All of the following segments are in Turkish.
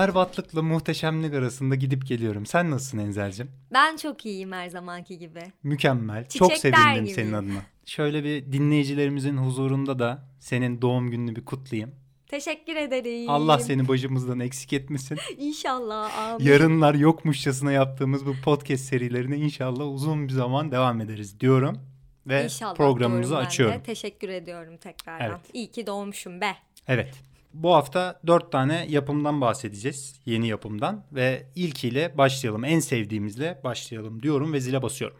Berbatlıkla muhteşemlik arasında gidip geliyorum. Sen nasılsın Enzel'cim? Ben çok iyiyim her zamanki gibi. Mükemmel. çok Çiçekler sevindim gibi. senin adına. Şöyle bir dinleyicilerimizin huzurunda da senin doğum gününü bir kutlayayım. Teşekkür ederim. Allah seni başımızdan eksik etmesin. İnşallah. Amin. Yarınlar yokmuşçasına yaptığımız bu podcast serilerine inşallah uzun bir zaman devam ederiz diyorum. Ve İnşallah programımızı de. açıyorum. Teşekkür ediyorum tekrardan. Evet. İyi ki doğmuşum be. Evet. Bu hafta dört tane yapımdan bahsedeceğiz. Yeni yapımdan. Ve ilkiyle başlayalım. En sevdiğimizle başlayalım diyorum ve zile basıyorum.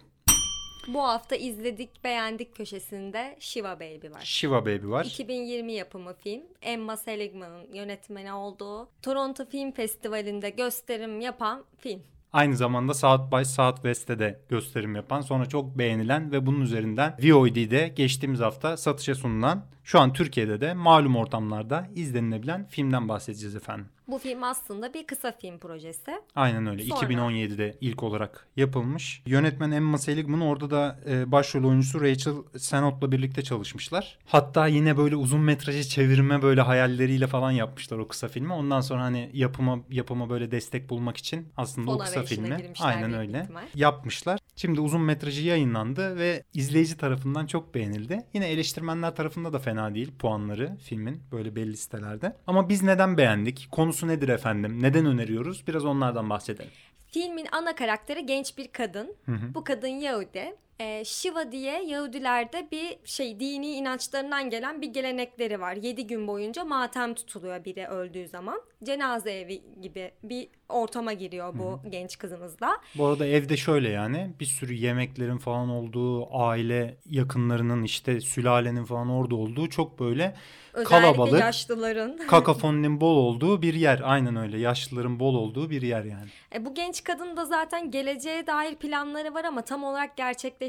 Bu hafta izledik beğendik köşesinde Shiva Baby var. Shiva Baby var. 2020 yapımı film. Emma Seligman'ın yönetmeni olduğu Toronto Film Festivali'nde gösterim yapan film. Aynı zamanda South by Southwest'te de gösterim yapan sonra çok beğenilen ve bunun üzerinden VOD'de geçtiğimiz hafta satışa sunulan şu an Türkiye'de de malum ortamlarda izlenilebilen filmden bahsedeceğiz efendim. Bu film aslında bir kısa film projesi. Aynen öyle. Sonra. 2017'de ilk olarak yapılmış. Yönetmen Emma Seligman orada da e, başrol oyuncusu Rachel Sennot'la birlikte çalışmışlar. Hatta yine böyle uzun metrajı çevirme böyle hayalleriyle falan yapmışlar o kısa filmi. Ondan sonra hani yapıma yapıma böyle destek bulmak için aslında o Fon kısa arayışına filmi aynen öyle ihtimal. yapmışlar. Şimdi uzun metrajı yayınlandı ve izleyici tarafından çok beğenildi. Yine eleştirmenler tarafında da fena değil puanları filmin böyle belli sitelerde. Ama biz neden beğendik? Konusu nedir efendim? Neden öneriyoruz? Biraz onlardan bahsedelim. Filmin ana karakteri genç bir kadın. Bu kadın Yahudi. Ee, Shiva diye Yahudilerde bir şey dini inançlarından gelen bir gelenekleri var. 7 gün boyunca matem tutuluyor biri öldüğü zaman. Cenaze evi gibi bir ortama giriyor bu genç kızımız da. Bu arada evde şöyle yani bir sürü yemeklerin falan olduğu, aile yakınlarının işte sülalenin falan orada olduğu çok böyle Özellikle kalabalık, yaşlıların. kakafoninin bol olduğu bir yer. Aynen öyle. Yaşlıların bol olduğu bir yer yani. E, bu genç kadın da zaten geleceğe dair planları var ama tam olarak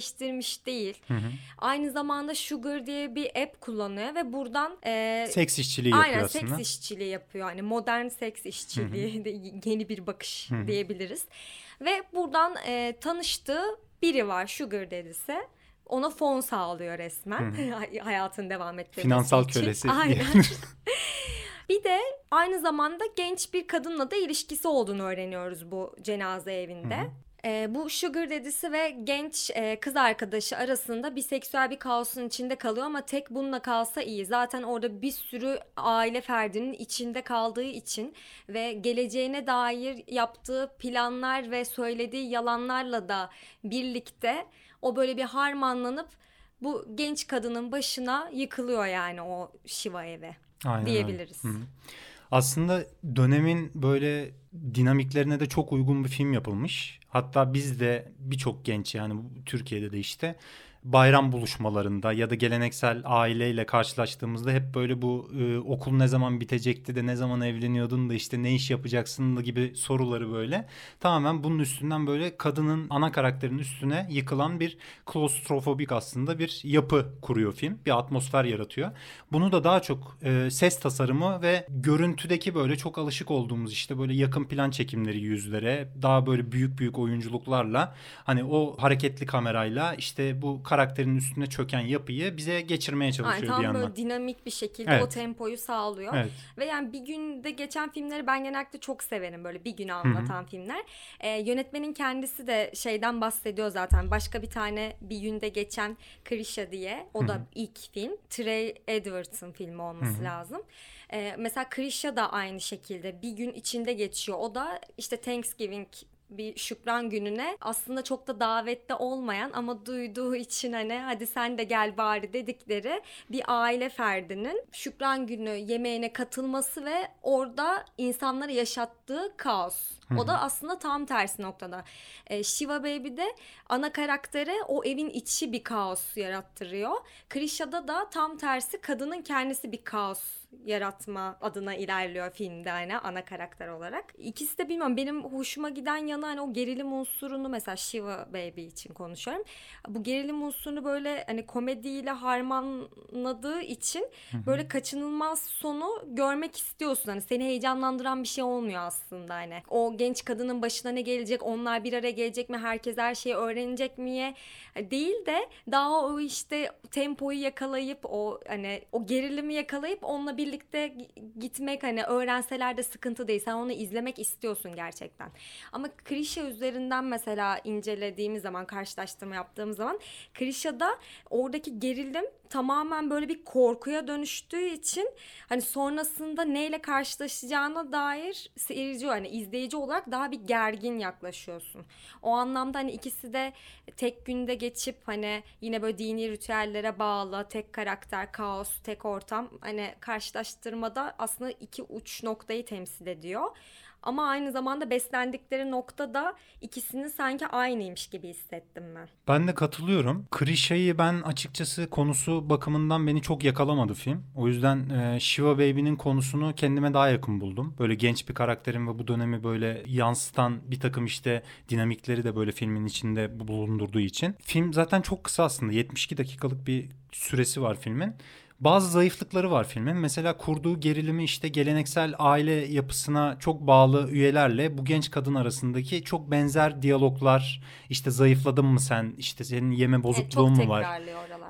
gerçekleştirmiş değil. Aynı zamanda Sugar diye bir app kullanıyor ve buradan e, Seks işçiliği yapıyor Aynen aslında. seks işçiliği yapıyor. Hani modern seks işçiliği de yeni bir bakış diyebiliriz. Ve buradan e, tanıştığı biri var Sugar dedisi. Ona fon sağlıyor resmen hayatını devam ettirmesi Finansal için. kölesi Aynen. Bir de aynı zamanda genç bir kadınla da ilişkisi olduğunu öğreniyoruz bu cenaze evinde. Ee, bu Sugar dedisi ve genç e, kız arkadaşı arasında bir seksüel bir kaosun içinde kalıyor ama tek bununla kalsa iyi. Zaten orada bir sürü aile ferdinin içinde kaldığı için ve geleceğine dair yaptığı planlar ve söylediği yalanlarla da birlikte o böyle bir harmanlanıp bu genç kadının başına yıkılıyor yani o Shiva evi Aynen öyle. diyebiliriz. Hı hı. Aslında dönemin böyle dinamiklerine de çok uygun bir film yapılmış. Hatta biz de birçok genç yani Türkiye'de de işte bayram buluşmalarında ya da geleneksel aileyle karşılaştığımızda hep böyle bu e, okul ne zaman bitecekti de ne zaman evleniyordun da işte ne iş yapacaksın da gibi soruları böyle tamamen bunun üstünden böyle kadının ana karakterin üstüne yıkılan bir klostrofobik aslında bir yapı kuruyor film. Bir atmosfer yaratıyor. Bunu da daha çok e, ses tasarımı ve görüntüdeki böyle çok alışık olduğumuz işte böyle yakın plan çekimleri yüzlere daha böyle büyük büyük oyunculuklarla hani o hareketli kamerayla işte bu karakterin üstüne çöken yapıyı bize geçirmeye çalışıyor bir tam yandan. böyle dinamik bir şekilde Evet. o tempoyu sağlıyor. Evet. Ve yani bir günde geçen filmleri ben genellikle çok severim böyle bir günü anlatan filmler. Ee, yönetmenin kendisi de şeyden bahsediyor zaten. Başka bir tane bir günde geçen Krisha diye. O da ilk film. Trey Edwards'ın filmi olması lazım. Ee, mesela Krisha da aynı şekilde bir gün içinde geçiyor. O da işte Thanksgiving bir şükran gününe aslında çok da davette olmayan ama duyduğu için hani hadi sen de gel bari dedikleri bir aile ferdinin şükran günü yemeğine katılması ve orada insanlara yaşattığı kaos. O da aslında tam tersi noktada. Ee, Shiva Baby'de ana karaktere o evin içi bir kaos yarattırıyor. Krisha'da da tam tersi kadının kendisi bir kaos yaratma adına ilerliyor filmde hani ana karakter olarak. İkisi de bilmiyorum benim hoşuma giden yanı hani o gerilim unsurunu mesela Shiva Baby için konuşuyorum. Bu gerilim unsurunu böyle hani komediyle harmanladığı için böyle kaçınılmaz sonu görmek istiyorsun. Hani seni heyecanlandıran bir şey olmuyor aslında hani. O genç kadının başına ne gelecek? Onlar bir araya gelecek mi? Herkes her şeyi öğrenecek miye? Değil de daha o işte tempoyu yakalayıp o hani o gerilimi yakalayıp onunla birlikte gitmek hani öğrenseler de sıkıntı değil. Sen onu izlemek istiyorsun gerçekten. Ama Krisha üzerinden mesela incelediğimiz zaman karşılaştırma yaptığım zaman Krisha'da oradaki gerilim tamamen böyle bir korkuya dönüştüğü için hani sonrasında neyle karşılaşacağına dair seyirci hani izleyici olarak daha bir gergin yaklaşıyorsun. O anlamda hani ikisi de tek günde geçip hani yine böyle dini ritüellere bağlı tek karakter, kaos, tek ortam hani karşılaştırmada aslında iki uç noktayı temsil ediyor. Ama aynı zamanda beslendikleri nokta da ikisinin sanki aynıymış gibi hissettim ben. Ben de katılıyorum. Krisha'yı ben açıkçası konusu bakımından beni çok yakalamadı film. O yüzden e, Shiva Baby'nin konusunu kendime daha yakın buldum. Böyle genç bir karakterin ve bu dönemi böyle yansıtan bir takım işte dinamikleri de böyle filmin içinde bulundurduğu için. Film zaten çok kısa aslında. 72 dakikalık bir süresi var filmin. Bazı zayıflıkları var filmin. Mesela kurduğu gerilimi işte geleneksel aile yapısına çok bağlı üyelerle bu genç kadın arasındaki çok benzer diyaloglar. İşte zayıfladın mı sen? İşte senin yeme bozukluğun evet, mu var?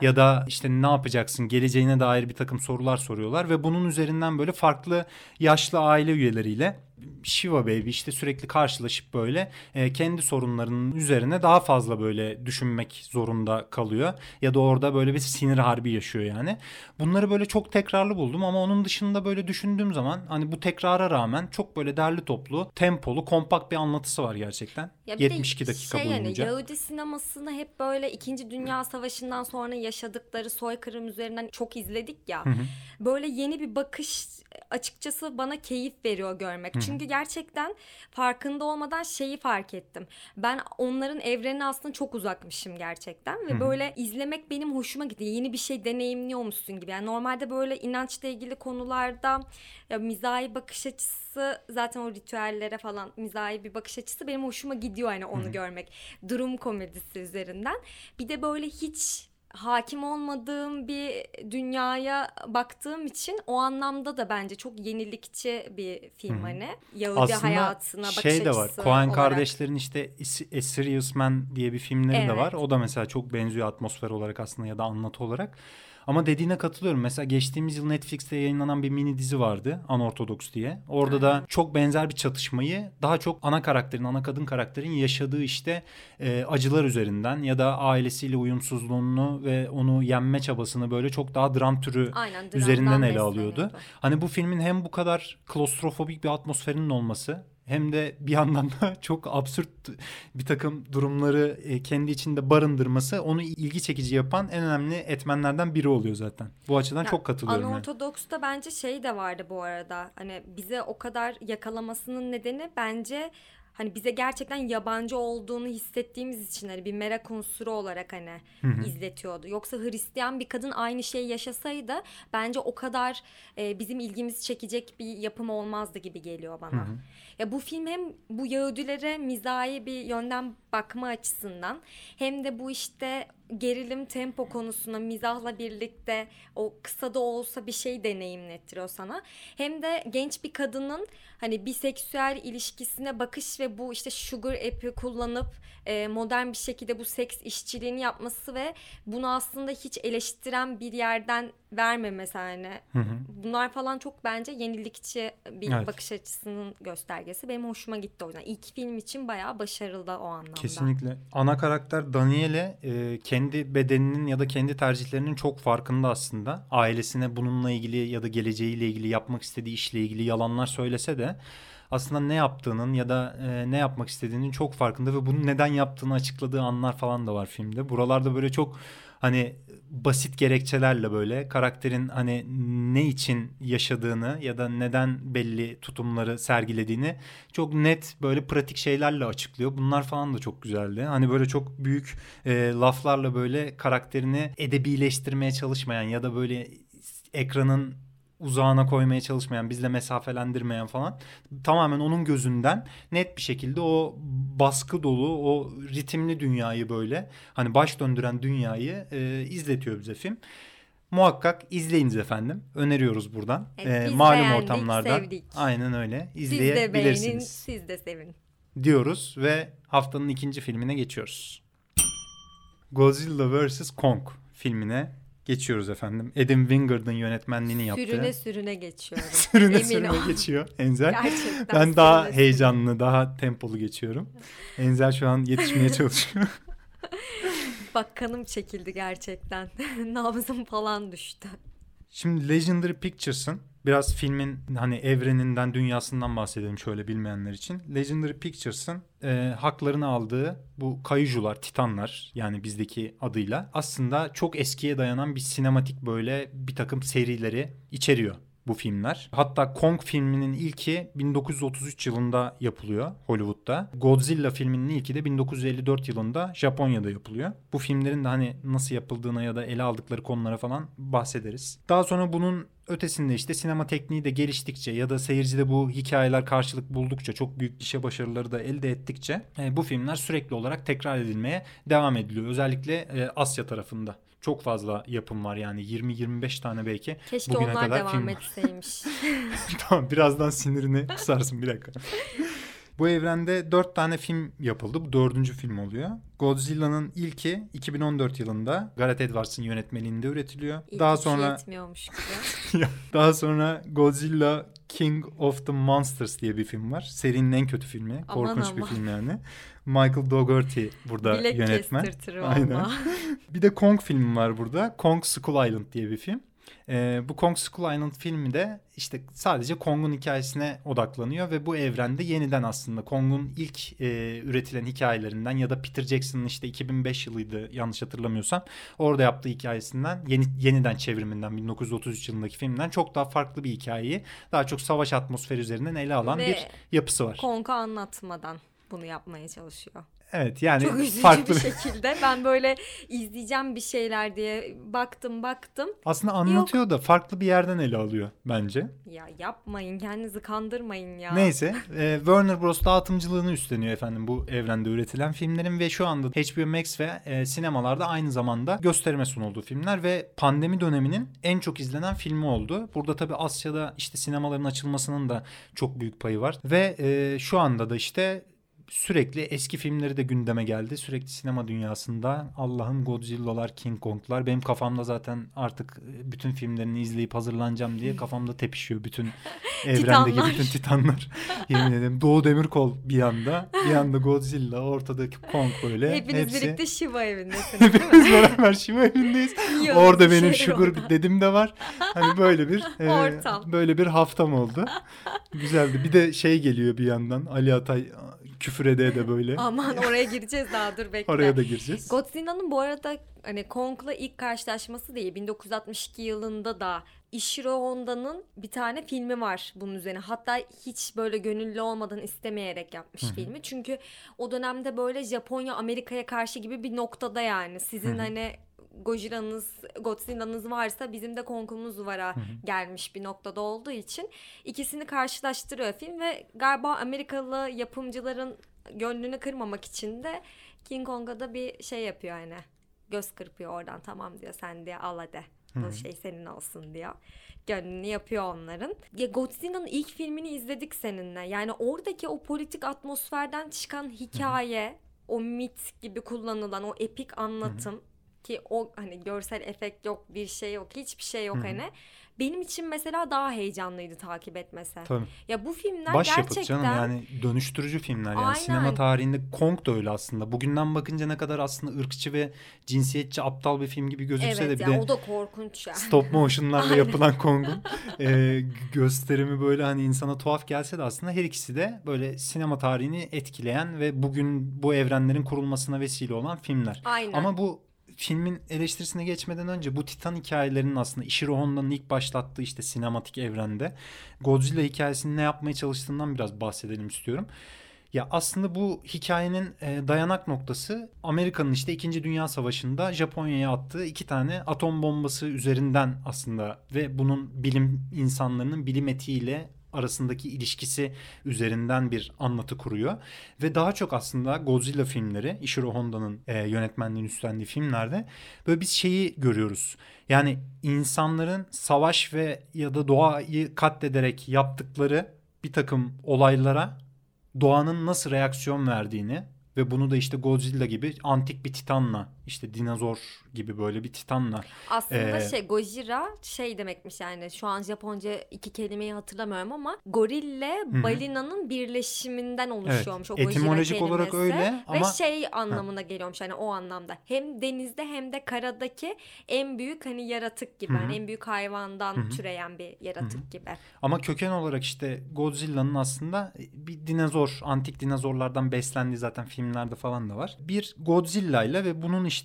Ya da işte ne yapacaksın? Geleceğine dair bir takım sorular soruyorlar ve bunun üzerinden böyle farklı yaşlı aile üyeleriyle Shiva Baby işte sürekli karşılaşıp böyle e, kendi sorunlarının üzerine daha fazla böyle düşünmek zorunda kalıyor. Ya da orada böyle bir sinir harbi yaşıyor yani. Bunları böyle çok tekrarlı buldum ama onun dışında böyle düşündüğüm zaman hani bu tekrara rağmen çok böyle derli toplu, tempolu, kompakt bir anlatısı var gerçekten. Ya 72 dakika şey boyunca. Yani, Yahudi sinemasını hep böyle 2. Dünya Savaşı'ndan sonra yaşadıkları soykırım üzerinden çok izledik ya. Hı hı. Böyle yeni bir bakış açıkçası bana keyif veriyor görmek. Hı hı. Çünkü gerçekten farkında olmadan şeyi fark ettim. Ben onların evrenine aslında çok uzakmışım gerçekten ve Hı-hı. böyle izlemek benim hoşuma gitti. Yeni bir şey deneyimliyormuşsun gibi. Yani normalde böyle inançla ilgili konularda ya mizahi bakış açısı zaten o ritüellere falan mizahi bir bakış açısı benim hoşuma gidiyor hani onu Hı-hı. görmek. Durum komedisi üzerinden. Bir de böyle hiç hakim olmadığım bir dünyaya baktığım için o anlamda da bence çok yenilikçi bir film Hı-hı. hani. Yahudi Aslında hayatına bakış şey de var. Coen olarak. kardeşlerin işte A Serious Man diye bir filmleri evet. de var. O da mesela çok benziyor atmosfer olarak aslında ya da anlatı olarak. Ama dediğine katılıyorum. Mesela geçtiğimiz yıl Netflix'te yayınlanan bir mini dizi vardı. Unorthodox diye. Orada Aynen. da çok benzer bir çatışmayı daha çok ana karakterin, ana kadın karakterin yaşadığı işte e, acılar üzerinden ya da ailesiyle uyumsuzluğunu ve onu yenme çabasını böyle çok daha dram türü Aynen, üzerinden ele alıyordu. Hani bu filmin hem bu kadar klostrofobik bir atmosferinin olması hem de bir yandan da çok absürt bir takım durumları e, kendi içinde barındırması onu ilgi çekici yapan en önemli etmenlerden biri oluyor zaten. Bu açıdan ya, çok katılıyorum. Anortodoks'ta yani. bence şey de vardı bu arada. Hani bize o kadar yakalamasının nedeni bence hani bize gerçekten yabancı olduğunu hissettiğimiz için hani bir merak unsuru olarak hani Hı-hı. izletiyordu. Yoksa Hristiyan bir kadın aynı şeyi yaşasaydı bence o kadar e, bizim ilgimizi çekecek bir yapım olmazdı gibi geliyor bana. Hı-hı. Ya bu film hem bu Yahudilere mizahi bir yönden bakma açısından hem de bu işte gerilim tempo konusuna mizahla birlikte o kısa da olsa bir şey deneyimlettiriyor sana. Hem de genç bir kadının hani biseksüel ilişkisine bakış ve bu işte sugar app'i kullanıp e, modern bir şekilde bu seks işçiliğini yapması ve bunu aslında hiç eleştiren bir yerden vermemesi hani. Hı hı. Bunlar falan çok bence yenilikçi bir evet. bakış açısının göstergesi. Benim hoşuma gitti o yüzden. İlk film için bayağı başarılı o anlamda. Kesinlikle. Ana karakter Daniele e, kendi bedeninin ya da kendi tercihlerinin çok farkında aslında. Ailesine bununla ilgili ya da geleceğiyle ilgili yapmak istediği işle ilgili yalanlar söylese de aslında ne yaptığının ya da e, ne yapmak istediğinin çok farkında ve bunu neden yaptığını açıkladığı anlar falan da var filmde. Buralarda böyle çok hani basit gerekçelerle böyle karakterin hani ne için yaşadığını ya da neden belli tutumları sergilediğini çok net böyle pratik şeylerle açıklıyor. Bunlar falan da çok güzeldi. Hani böyle çok büyük e, laflarla böyle karakterini edebileştirmeye çalışmayan ya da böyle ekranın uzağına koymaya çalışmayan, bizle mesafelendirmeyen falan tamamen onun gözünden net bir şekilde o baskı dolu, o ritimli dünyayı böyle hani baş döndüren dünyayı e, izletiyor bize film. Muhakkak izleyiniz efendim. Öneriyoruz buradan. Evet, ee, malum beğendik, ortamlarda. Sevdik. Aynen öyle. İzleyebilirsiniz. Siz de beğenin, siz de sevin. Diyoruz ve haftanın ikinci filmine geçiyoruz. Godzilla vs. Kong filmine geçiyoruz efendim. Adam Wingard'ın yönetmenliğini yaptı. Sürüne sürüne geçiyorum. sürüne Emin sürüne ol. geçiyor Enzel. Gerçekten Ben daha sürüne heyecanlı, daha tempolu geçiyorum. Enzel şu an yetişmeye çalışıyor. sürüne. Bak kanım çekildi gerçekten. Nabzım falan düştü. Şimdi Legendary Pictures'ın biraz filmin hani evreninden, dünyasından bahsedelim şöyle bilmeyenler için. Legendary Pictures'ın e, haklarını aldığı bu kayucular, titanlar yani bizdeki adıyla aslında çok eskiye dayanan bir sinematik böyle bir takım serileri içeriyor bu filmler. Hatta Kong filminin ilki 1933 yılında yapılıyor Hollywood'da. Godzilla filminin ilki de 1954 yılında Japonya'da yapılıyor. Bu filmlerin de hani nasıl yapıldığına ya da ele aldıkları konulara falan bahsederiz. Daha sonra bunun ötesinde işte sinema tekniği de geliştikçe ya da seyircide bu hikayeler karşılık buldukça çok büyük gişe başarıları da elde ettikçe e, bu filmler sürekli olarak tekrar edilmeye devam ediliyor. Özellikle e, Asya tarafında. Çok fazla yapım var yani 20-25 tane belki. Keşke Bugüne onlar kadar devam film etseymiş. tamam birazdan sinirini kusarsın bir dakika. Bu evrende dört tane film yapıldı. Bu dördüncü film oluyor. Godzilla'nın ilki 2014 yılında Gareth Edwards'ın yönetmeliğinde üretiliyor. İlk daha sonra yetmiyormuş gibi. daha sonra Godzilla King of the Monsters diye bir film var. Serinin en kötü filmi. Aman Korkunç bir aman. film yani. Michael Dougherty burada Bilek yönetmen. Aynen. Bir de Kong filmi var burada. Kong Skull Island diye bir film. Ee, bu Kong Skull Island filmi de işte sadece Kong'un hikayesine odaklanıyor ve bu evrende yeniden aslında Kong'un ilk e, üretilen hikayelerinden ya da Peter Jackson'ın işte 2005 yılıydı yanlış hatırlamıyorsam orada yaptığı hikayesinden yeni, yeniden çevriminden 1933 yılındaki filmden çok daha farklı bir hikayeyi daha çok savaş atmosferi üzerinden ele alan Ve bir yapısı var. Kong'u anlatmadan bunu yapmaya çalışıyor. Evet yani Çok üzücü farklı bir şekilde. Ben böyle izleyeceğim bir şeyler diye baktım baktım. aslında anlatıyor da farklı bir yerden ele alıyor bence. Ya yapmayın kendinizi kandırmayın ya. Neyse e, Warner Bros dağıtımcılığını üstleniyor efendim bu evrende üretilen filmlerin ve şu anda HBO Max ve e, sinemalarda aynı zamanda gösterime sunulduğu filmler ve pandemi döneminin en çok izlenen filmi oldu. Burada tabii Asya'da işte sinemaların açılmasının da çok büyük payı var ve e, şu anda da işte sürekli eski filmleri de gündeme geldi. Sürekli sinema dünyasında Allah'ım Godzilla'lar, King Kong'lar benim kafamda zaten artık e, bütün filmlerini izleyip hazırlanacağım diye kafamda tepişiyor bütün evrendeki Titanlar. bütün titanlar. Yemin ederim Doğu Demirkol bir yanda, bir yanda Godzilla, ortadaki Kong böyle. Hepiniz Hepsi birlikte Shiva evindesiniz hepimiz beraber Şiva evindeyiz. Yiyoruz Orada benim şeyler sugar orada. dedim de var. Hani böyle bir e, böyle bir haftam oldu. Güzeldi. Bir de şey geliyor bir yandan. Ali Atay küfür ede de böyle. Aman oraya gireceğiz daha dur bekle. Oraya da gireceğiz. Godzilla'nın bu arada hani Kong'la ilk karşılaşması değil. 1962 yılında da Ishiro Honda'nın bir tane filmi var bunun üzerine. Hatta hiç böyle gönüllü olmadan istemeyerek yapmış filmi. Çünkü o dönemde böyle Japonya Amerika'ya karşı gibi bir noktada yani. Sizin hani Godzilla'nız, Godzilla'nız varsa bizim de Kong'umuz vara gelmiş bir noktada olduğu için ikisini karşılaştırıyor film ve galiba Amerikalı yapımcıların gönlünü kırmamak için de King Kong'a da bir şey yapıyor hani göz kırpıyor oradan tamam diyor sen diye al hadi bu şey senin olsun diyor. Gönlünü yapıyor onların. Ya Godzilla'nın ilk filmini izledik seninle. Yani oradaki o politik atmosferden çıkan hikaye, o mit gibi kullanılan o epik anlatım ki o hani görsel efekt yok, bir şey yok, hiçbir şey yok hani. Benim için mesela daha heyecanlıydı takip etmesi. Tabii. Ya bu filmler Başyapıt gerçekten canım yani dönüştürücü filmler yani Aynen. sinema tarihinde Kong da öyle aslında. Bugünden bakınca ne kadar aslında ırkçı ve cinsiyetçi aptal bir film gibi gözükse evet de bir de o da korkunç ya. stop motion'larla yapılan Kong'un e, gösterimi böyle hani insana tuhaf gelse de aslında her ikisi de böyle sinema tarihini etkileyen ve bugün bu evrenlerin kurulmasına vesile olan filmler. Aynen. Ama bu filmin eleştirisine geçmeden önce bu Titan hikayelerinin aslında Ishiro Honda'nın ilk başlattığı işte sinematik evrende Godzilla hikayesini ne yapmaya çalıştığından biraz bahsedelim istiyorum. Ya aslında bu hikayenin e, dayanak noktası Amerika'nın işte 2. Dünya Savaşı'nda Japonya'ya attığı iki tane atom bombası üzerinden aslında ve bunun bilim insanlarının bilim etiğiyle arasındaki ilişkisi üzerinden bir anlatı kuruyor. Ve daha çok aslında Godzilla filmleri, Ishiro Honda'nın e, yönetmenliğini üstlendiği filmlerde böyle biz şeyi görüyoruz. Yani insanların savaş ve ya da doğayı katlederek yaptıkları bir takım olaylara doğanın nasıl reaksiyon verdiğini ve bunu da işte Godzilla gibi antik bir titanla İşte dinozor gibi böyle bir titanla. Aslında ee, şey Gojira şey demekmiş yani şu an Japonca iki kelimeyi hatırlamıyorum ama gorille balinanın birleşiminden oluşuyormuş evet, o Gojira etimolojik kelimesi. olarak öyle ama ve şey anlamına ha. geliyormuş yani o anlamda. Hem denizde hem de karadaki en büyük hani yaratık gibi. Yani en büyük hayvandan Hı-hı. türeyen bir yaratık Hı-hı. gibi. Ama köken olarak işte Godzilla'nın aslında bir dinozor, antik dinozorlardan beslendiği zaten filmlerde falan da var. Bir Godzilla ile ve bunun işte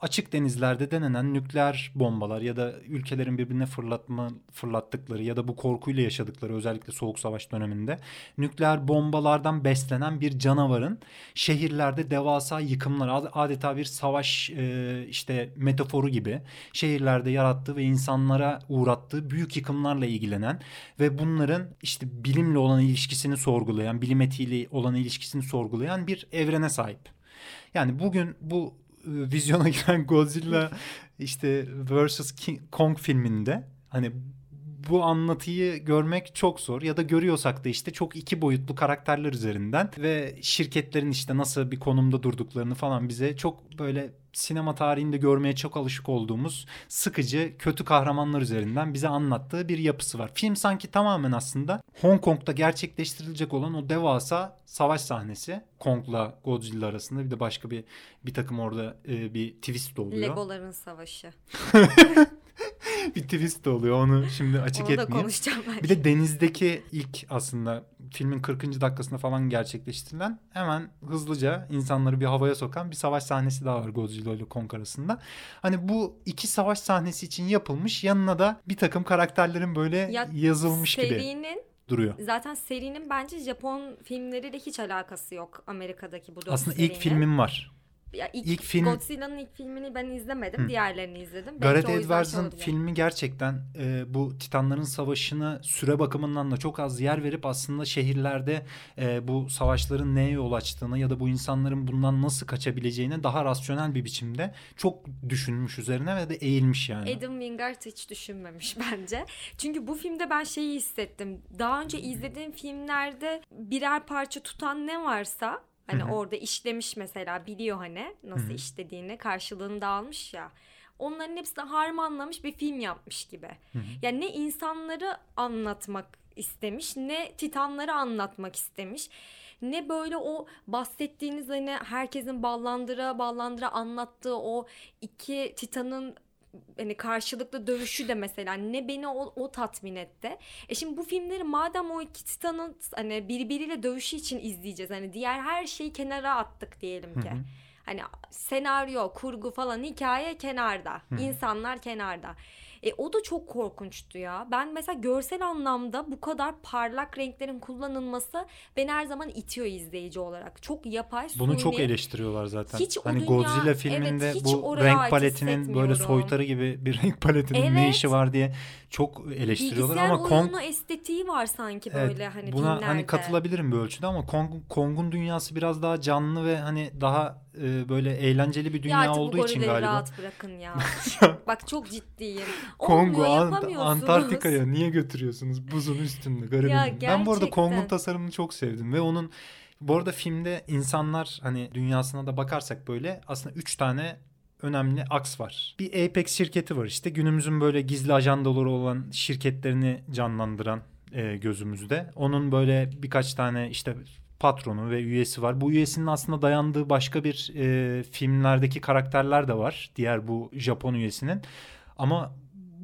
açık denizlerde denenen nükleer bombalar ya da ülkelerin birbirine fırlatma fırlattıkları ya da bu korkuyla yaşadıkları özellikle soğuk savaş döneminde nükleer bombalardan beslenen bir canavarın şehirlerde devasa yıkımlar adeta bir savaş e, işte metaforu gibi şehirlerde yarattığı ve insanlara uğrattığı büyük yıkımlarla ilgilenen ve bunların işte bilimle olan ilişkisini sorgulayan, bilim etiğiyle olan ilişkisini sorgulayan bir evrene sahip. Yani bugün bu vizyona giren Godzilla işte vs King Kong filminde. Hani bu anlatıyı görmek çok zor ya da görüyorsak da işte çok iki boyutlu karakterler üzerinden ve şirketlerin işte nasıl bir konumda durduklarını falan bize çok böyle sinema tarihinde görmeye çok alışık olduğumuz sıkıcı kötü kahramanlar üzerinden bize anlattığı bir yapısı var. Film sanki tamamen aslında Hong Kong'da gerçekleştirilecek olan o devasa savaş sahnesi. Kong'la Godzilla arasında bir de başka bir bir takım orada e, bir twist oluyor. Legoların savaşı. bir twist oluyor onu şimdi açık Onu etmeyeyim. da konuşacağım belki. Bir de denizdeki ilk aslında filmin 40. dakikasında falan gerçekleştirilen hemen hızlıca insanları bir havaya sokan bir savaş sahnesi daha var Godzilla ile Kong arasında. Hani bu iki savaş sahnesi için yapılmış yanına da bir takım karakterlerin böyle ya, yazılmış serinin... gibi duruyor. Zaten serinin bence Japon filmleriyle hiç alakası yok Amerika'daki bu Aslında serinin. ilk filmin var ya ilk, ilk film Godzilla'nın ilk filmini ben izlemedim. Hı. Diğerlerini izledim. Gareth Edwards'ın filmi gerçekten e, bu Titanların Savaşı'nı süre bakımından da çok az yer verip aslında şehirlerde e, bu savaşların neye yol açtığını ya da bu insanların bundan nasıl kaçabileceğini daha rasyonel bir biçimde çok düşünmüş üzerine ve de eğilmiş yani. Adam Wingard hiç düşünmemiş bence. Çünkü bu filmde ben şeyi hissettim. Daha önce izlediğim filmlerde birer parça tutan ne varsa Hani Hı-hı. orada işlemiş mesela biliyor hani nasıl Hı-hı. işlediğini karşılığını da almış ya. Onların hepsini harmanlamış bir film yapmış gibi. Hı-hı. Yani ne insanları anlatmak istemiş ne titanları anlatmak istemiş ne böyle o bahsettiğiniz hani herkesin ballandıra ballandıra anlattığı o iki titanın hani karşılıklı dövüşü de mesela ne beni o, o tatmin etti. E şimdi bu filmleri madem o iki titanın hani birbiriyle dövüşü için izleyeceğiz. Hani diğer her şeyi kenara attık diyelim ki. Hı hı. Hani senaryo, kurgu falan hikaye kenarda. Hı. insanlar kenarda. E, o da çok korkunçtu ya. Ben mesela görsel anlamda bu kadar parlak renklerin kullanılması beni her zaman itiyor izleyici olarak. Çok yapay, suni. Bunu çok eleştiriyorlar zaten. Hiç hani dünya, Godzilla filminde evet, bu renk paletinin böyle soytarı gibi bir renk paletinin evet. ne işi var diye çok eleştiriyorlar Bilgisayar ama Kong estetiği var sanki böyle evet, hani buna filmlerde. hani katılabilirim bir ölçüde ama Kong, Kong'un dünyası biraz daha canlı ve hani daha e, böyle eğlenceli bir dünya ya olduğu için galiba. rahat bırakın ya. Bak çok ciddiyim. Kongo, Ant- Antarktika'ya niye götürüyorsunuz buzun üstünde garibim. Ya, ben bu arada Kong'un tasarımını çok sevdim ve onun bu arada filmde insanlar hani dünyasına da bakarsak böyle aslında üç tane önemli aks var. Bir Apex şirketi var işte günümüzün böyle gizli ajandaları olan şirketlerini canlandıran e, gözümüzde. Onun böyle birkaç tane işte patronu ve üyesi var. Bu üyesinin aslında dayandığı başka bir e, filmlerdeki karakterler de var. Diğer bu Japon üyesinin. Ama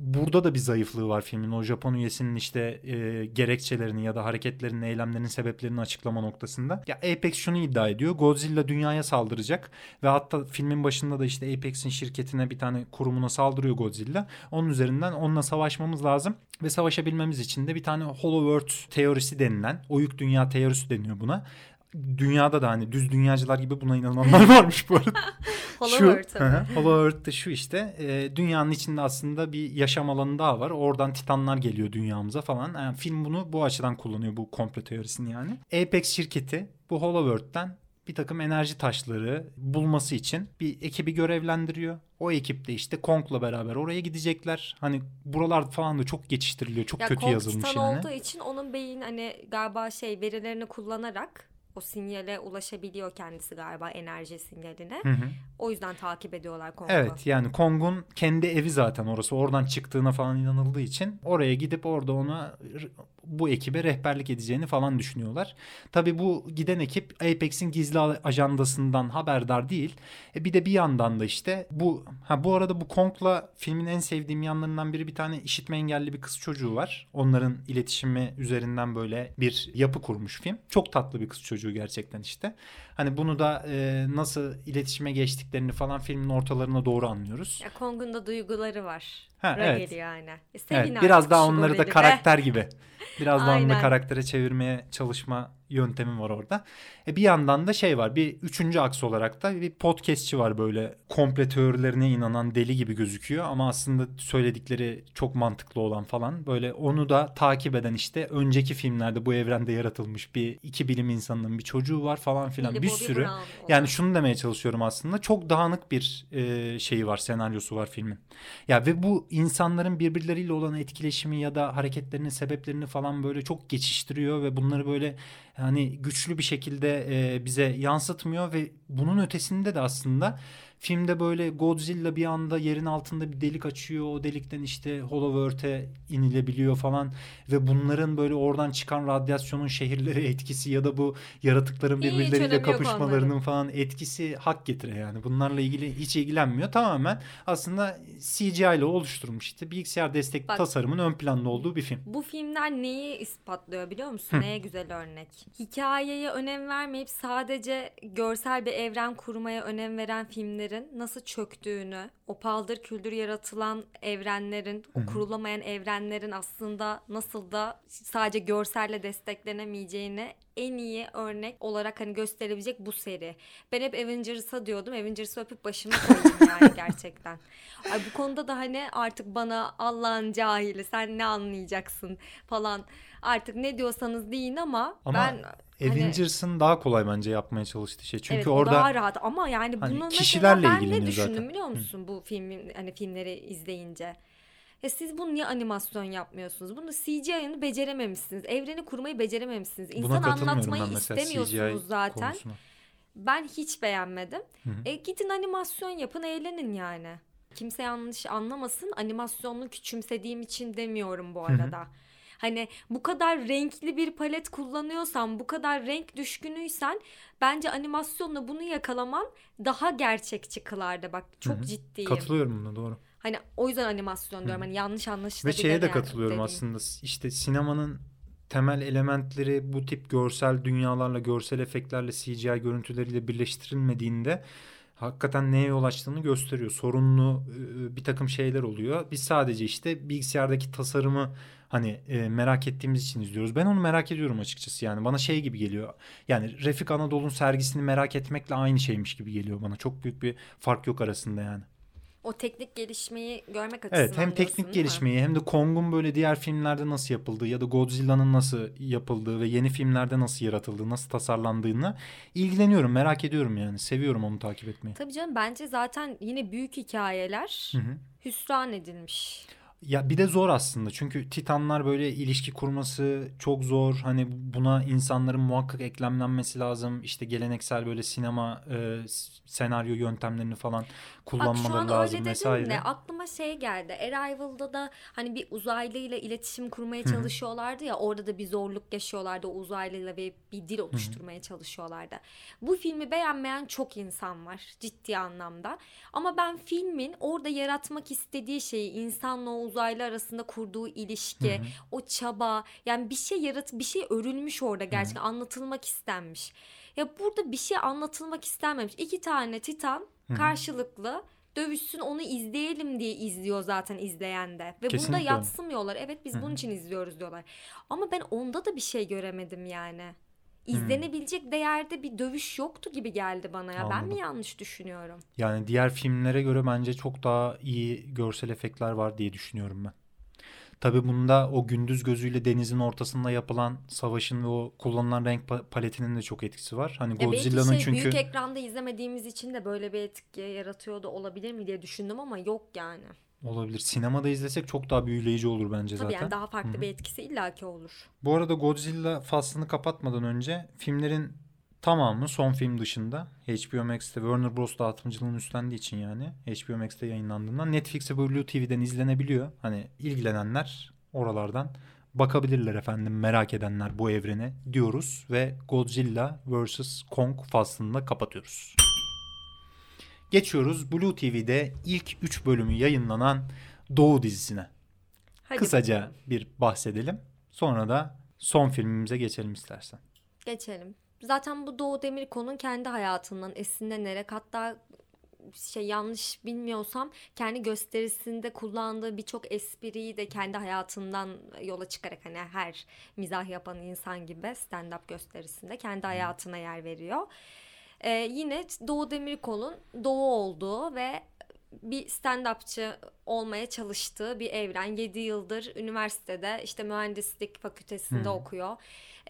burada da bir zayıflığı var filmin. O Japon üyesinin işte e, gerekçelerini ya da hareketlerinin, eylemlerinin sebeplerini açıklama noktasında. Ya Apex şunu iddia ediyor. Godzilla dünyaya saldıracak ve hatta filmin başında da işte Apex'in şirketine bir tane kurumuna saldırıyor Godzilla. Onun üzerinden onunla savaşmamız lazım ve savaşabilmemiz için de bir tane Hollow Earth teorisi denilen, oyuk dünya teorisi deniyor buna dünyada da hani düz dünyacılar gibi buna inananlar varmış bu arada. Hollow Earth. Hollow Earth'te şu işte e, dünyanın içinde aslında bir yaşam alanı daha var. Oradan titanlar geliyor dünyamıza falan. Yani film bunu bu açıdan kullanıyor bu komplo teorisini yani. Apex şirketi bu Hollow Earth'ten bir takım enerji taşları bulması için bir ekibi görevlendiriyor. O ekip de işte Kong'la beraber oraya gidecekler. Hani buralar falan da çok geçiştiriliyor. Çok ya kötü Kong yazılmış yani. olduğu için onun beyin hani galiba şey verilerini kullanarak o sinyale ulaşabiliyor kendisi galiba enerji sinyaline. Hı hı. O yüzden takip ediyorlar Kong'u. Evet yani Kong'un kendi evi zaten orası. Oradan çıktığına falan inanıldığı için oraya gidip orada ona bu ekibe rehberlik edeceğini falan düşünüyorlar. Tabii bu giden ekip Apex'in gizli ajandasından haberdar değil. E bir de bir yandan da işte bu ha bu arada bu Kong'la filmin en sevdiğim yanlarından biri bir tane işitme engelli bir kız çocuğu var. Onların iletişimi üzerinden böyle bir yapı kurmuş film. Çok tatlı bir kız çocuğu gerçekten işte. Hani bunu da e, nasıl iletişime geçtiklerini falan filmin ortalarına doğru anlıyoruz. Ya Kong'un da duyguları var. Ha, evet. yani. E, Evet, biraz daha onları da karakter gibi. Biraz onu da Aynen. karaktere çevirmeye çalışma yöntemim var orada. E bir yandan da şey var. Bir üçüncü aks olarak da bir podcastçi var böyle komple teorilerine inanan deli gibi gözüküyor ama aslında söyledikleri çok mantıklı olan falan. Böyle onu da takip eden işte önceki filmlerde bu evrende yaratılmış bir iki bilim insanının bir çocuğu var falan filan. Bir sürü. Yani şunu demeye çalışıyorum aslında. Çok dağınık bir e, şeyi var, senaryosu var filmin. Ya ve bu insanların birbirleriyle olan etkileşimi ya da hareketlerinin sebeplerini falan böyle çok geçiştiriyor ve bunları böyle hani güçlü bir şekilde e, bize yansıtmıyor ve bunun ötesinde de aslında filmde böyle Godzilla bir anda yerin altında bir delik açıyor. O delikten işte Hollow Earth'e inilebiliyor falan ve bunların böyle oradan çıkan radyasyonun şehirlere etkisi ya da bu yaratıkların birbirleriyle kapışmalarının falan etkisi hak getire yani. Bunlarla ilgili hiç ilgilenmiyor. Tamamen aslında CGI ile oluşturulmuş işte bilgisayar destekli Bak. tasarımın ön planda olduğu bir film. Bu filmler neyi ispatlıyor biliyor musun? Hı. Neye güzel örnek. Hikayeye önem vermeyip sadece görsel bir evren kurmaya önem veren filmlerin nasıl çöktüğünü, o paldır küldür yaratılan evrenlerin, o kurulamayan evrenlerin aslında nasıl da sadece görselle desteklenemeyeceğini en iyi örnek olarak hani gösterebilecek bu seri. Ben hep Avengers'a diyordum. Avengers'ı öpüp başıma koydum yani gerçekten. Ay bu konuda da hani artık bana Allah'ın cahili sen ne anlayacaksın falan artık ne diyorsanız deyin ama, Ama ben hani, Avengers'ın daha kolay bence yapmaya çalıştığı şey. Çünkü evet, orada daha rahat ama yani hani bunu kişilerle ben ne düşündüm zaten. biliyor Hı. musun bu filmin hani filmleri izleyince? Ya siz bunu niye animasyon yapmıyorsunuz? Bunu CGI'ını becerememişsiniz. Evreni kurmayı becerememişsiniz. İnsan anlatmayı istemiyorsunuz CGI zaten. konusuna. Ben hiç beğenmedim. Hı hı. E gidin animasyon yapın, eğlenin yani. Kimse yanlış anlamasın. Animasyonunu küçümsediğim için demiyorum bu hı. arada. Hani bu kadar renkli bir palet kullanıyorsan, bu kadar renk düşkünüysen bence animasyonla bunu yakalaman daha gerçekçi kılardı. Bak çok Hı hı. ciddiyim. Katılıyorum buna doğru. Hani o yüzden animasyon diyorum. Hı. Hani yanlış Ve anlaşılabilir şeye de yani katılıyorum dediğim. aslında. İşte sinemanın temel elementleri bu tip görsel dünyalarla, görsel efektlerle, CGI görüntüleriyle birleştirilmediğinde hakikaten neye yol açtığını gösteriyor. Sorunlu e, bir takım şeyler oluyor. Biz sadece işte bilgisayardaki tasarımı hani e, merak ettiğimiz için izliyoruz. Ben onu merak ediyorum açıkçası yani. Bana şey gibi geliyor. Yani Refik Anadolu'nun sergisini merak etmekle aynı şeymiş gibi geliyor bana. Çok büyük bir fark yok arasında yani. O teknik gelişmeyi görmek açısından Evet hem teknik gelişmeyi hem de Kong'un böyle diğer filmlerde nasıl yapıldığı ya da Godzilla'nın nasıl yapıldığı ve yeni filmlerde nasıl yaratıldığı, nasıl tasarlandığını ilgileniyorum, merak ediyorum yani. Seviyorum onu takip etmeyi. Tabii canım bence zaten yine büyük hikayeler Hı hı. hüsran edilmiş. Ya bir de zor aslında çünkü Titanlar böyle ilişki kurması çok zor. Hani buna insanların muhakkak eklemlenmesi lazım. İşte geleneksel böyle sinema e, senaryo yöntemlerini falan Bak şu kullanmaları an lazım öyle vesaire. de aklıma şey geldi. Arrival'da da hani bir uzaylıyla iletişim kurmaya çalışıyorlardı ya orada da bir zorluk yaşıyorlardı o uzaylıyla ve bir dil oluşturmaya çalışıyorlardı. Bu filmi beğenmeyen çok insan var ciddi anlamda. Ama ben filmin orada yaratmak istediği şeyi insanla o uzaylı arasında kurduğu ilişki, o çaba yani bir şey yarat bir şey örülmüş orada gerçekten anlatılmak istenmiş. Ya burada bir şey anlatılmak istenmemiş. İki tane titan karşılıklı dövüşsün onu izleyelim diye izliyor zaten izleyen de. Ve bunda Kesinlikle öyle. yatsımıyorlar. Evet biz bunun için izliyoruz diyorlar. Ama ben onda da bir şey göremedim yani. İzlenebilecek değerde bir dövüş yoktu gibi geldi bana ya. Ben mi Anladım. yanlış düşünüyorum? Yani diğer filmlere göre bence çok daha iyi görsel efektler var diye düşünüyorum ben. Tabii bunda o gündüz gözüyle denizin ortasında yapılan savaşın ve o kullanılan renk pa- paletinin de çok etkisi var. Hani Ya Godzilla'nın şey çünkü büyük ekranda izlemediğimiz için de böyle bir etki yaratıyor da olabilir mi diye düşündüm ama yok yani. olabilir. Sinemada izlesek çok daha büyüleyici olur bence Tabii zaten. yani daha farklı Hı hı. bir etkisi illaki olur. Bu arada Godzilla faslını kapatmadan önce filmlerin tamamı son film dışında HBO Max'te Warner Bros dağıtımcılığını üstlendiği için yani HBO Max'te yayınlandığından Netflix ve Blue TV'den izlenebiliyor. Hani ilgilenenler oralardan bakabilirler efendim merak edenler bu evrene diyoruz ve Godzilla vs. Kong faslını da kapatıyoruz. Geçiyoruz Blue TV'de ilk 3 bölümü yayınlanan Doğu dizisine. Hadi Kısaca bakalım. bir bahsedelim. Sonra da son filmimize geçelim istersen. Geçelim. Zaten bu Doğu Demirkol'un kendi hayatından esinlenerek hatta şey yanlış bilmiyorsam kendi gösterisinde kullandığı birçok espriyi de kendi hayatından yola çıkarak hani her mizah yapan insan gibi stand-up gösterisinde kendi hayatına yer veriyor. Ee, yine Doğu Demirkol'un Doğu olduğu ve bir stand-upçı olmaya çalıştığı bir evren. 7 yıldır üniversitede işte mühendislik fakültesinde Hı. okuyor.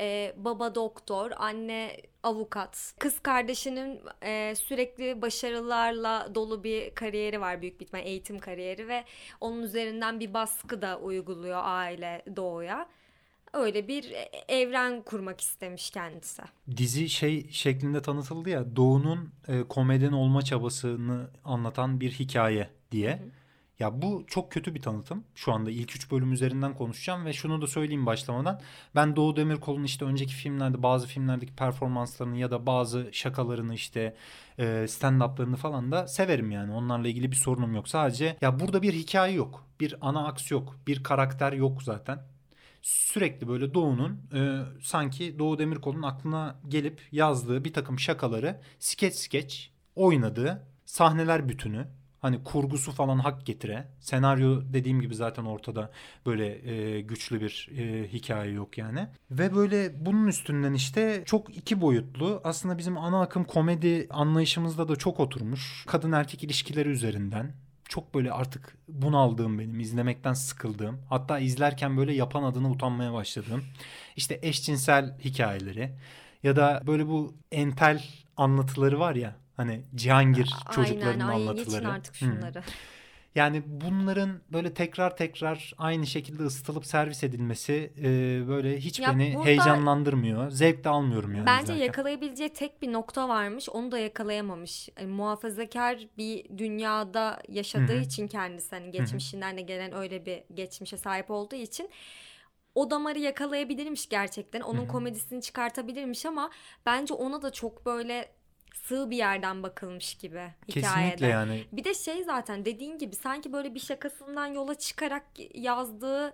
Ee, baba doktor, anne avukat. Kız kardeşinin e, sürekli başarılarla dolu bir kariyeri var büyük ihtimal eğitim kariyeri ve onun üzerinden bir baskı da uyguluyor aile doğuya. Öyle bir e, evren kurmak istemiş kendisi. Dizi şey şeklinde tanıtıldı ya Doğu'nun e, komedyen olma çabasını anlatan bir hikaye diye. Ya bu çok kötü bir tanıtım. Şu anda ilk üç bölüm üzerinden konuşacağım ve şunu da söyleyeyim başlamadan. Ben Doğu Demirkol'un işte önceki filmlerde bazı filmlerdeki performanslarını ya da bazı şakalarını işte e, stand-up'larını falan da severim yani. Onlarla ilgili bir sorunum yok. Sadece ya burada bir hikaye yok. Bir ana aks yok. Bir karakter yok zaten. Sürekli böyle Doğu'nun e, sanki Doğu Demirkol'un aklına gelip yazdığı bir takım şakaları skeç skeç oynadığı sahneler bütünü. Hani kurgusu falan hak getire. Senaryo dediğim gibi zaten ortada böyle e, güçlü bir e, hikaye yok yani. Ve böyle bunun üstünden işte çok iki boyutlu aslında bizim ana akım komedi anlayışımızda da çok oturmuş. Kadın erkek ilişkileri üzerinden çok böyle artık bunaldığım benim, izlemekten sıkıldığım, hatta izlerken böyle yapan adına utanmaya başladığım işte eşcinsel hikayeleri ya da böyle bu entel anlatıları var ya hani Cihangir çocuklarının Aynen, ay anlatıları. geçin artık şunları. Yani bunların böyle tekrar tekrar aynı şekilde ısıtılıp servis edilmesi e, böyle hiç Ya beni burada- heyecanlandırmıyor. Zevk de almıyorum yani Bence izlerken. yakalayabileceği tek bir nokta varmış. Onu da yakalayamamış. Yani muhafazakar bir dünyada yaşadığı Hı hı. için kendisi hani geçmişinden de gelen öyle bir geçmişe sahip olduğu için o damarı yakalayabilirmiş gerçekten. Onun Hı hı. komedisini çıkartabilirmiş ama bence ona da çok böyle sığ bir yerden bakılmış gibi hikayede. Kesinlikle yani. Bir de şey zaten dediğin gibi sanki böyle bir şakasından yola çıkarak yazdığı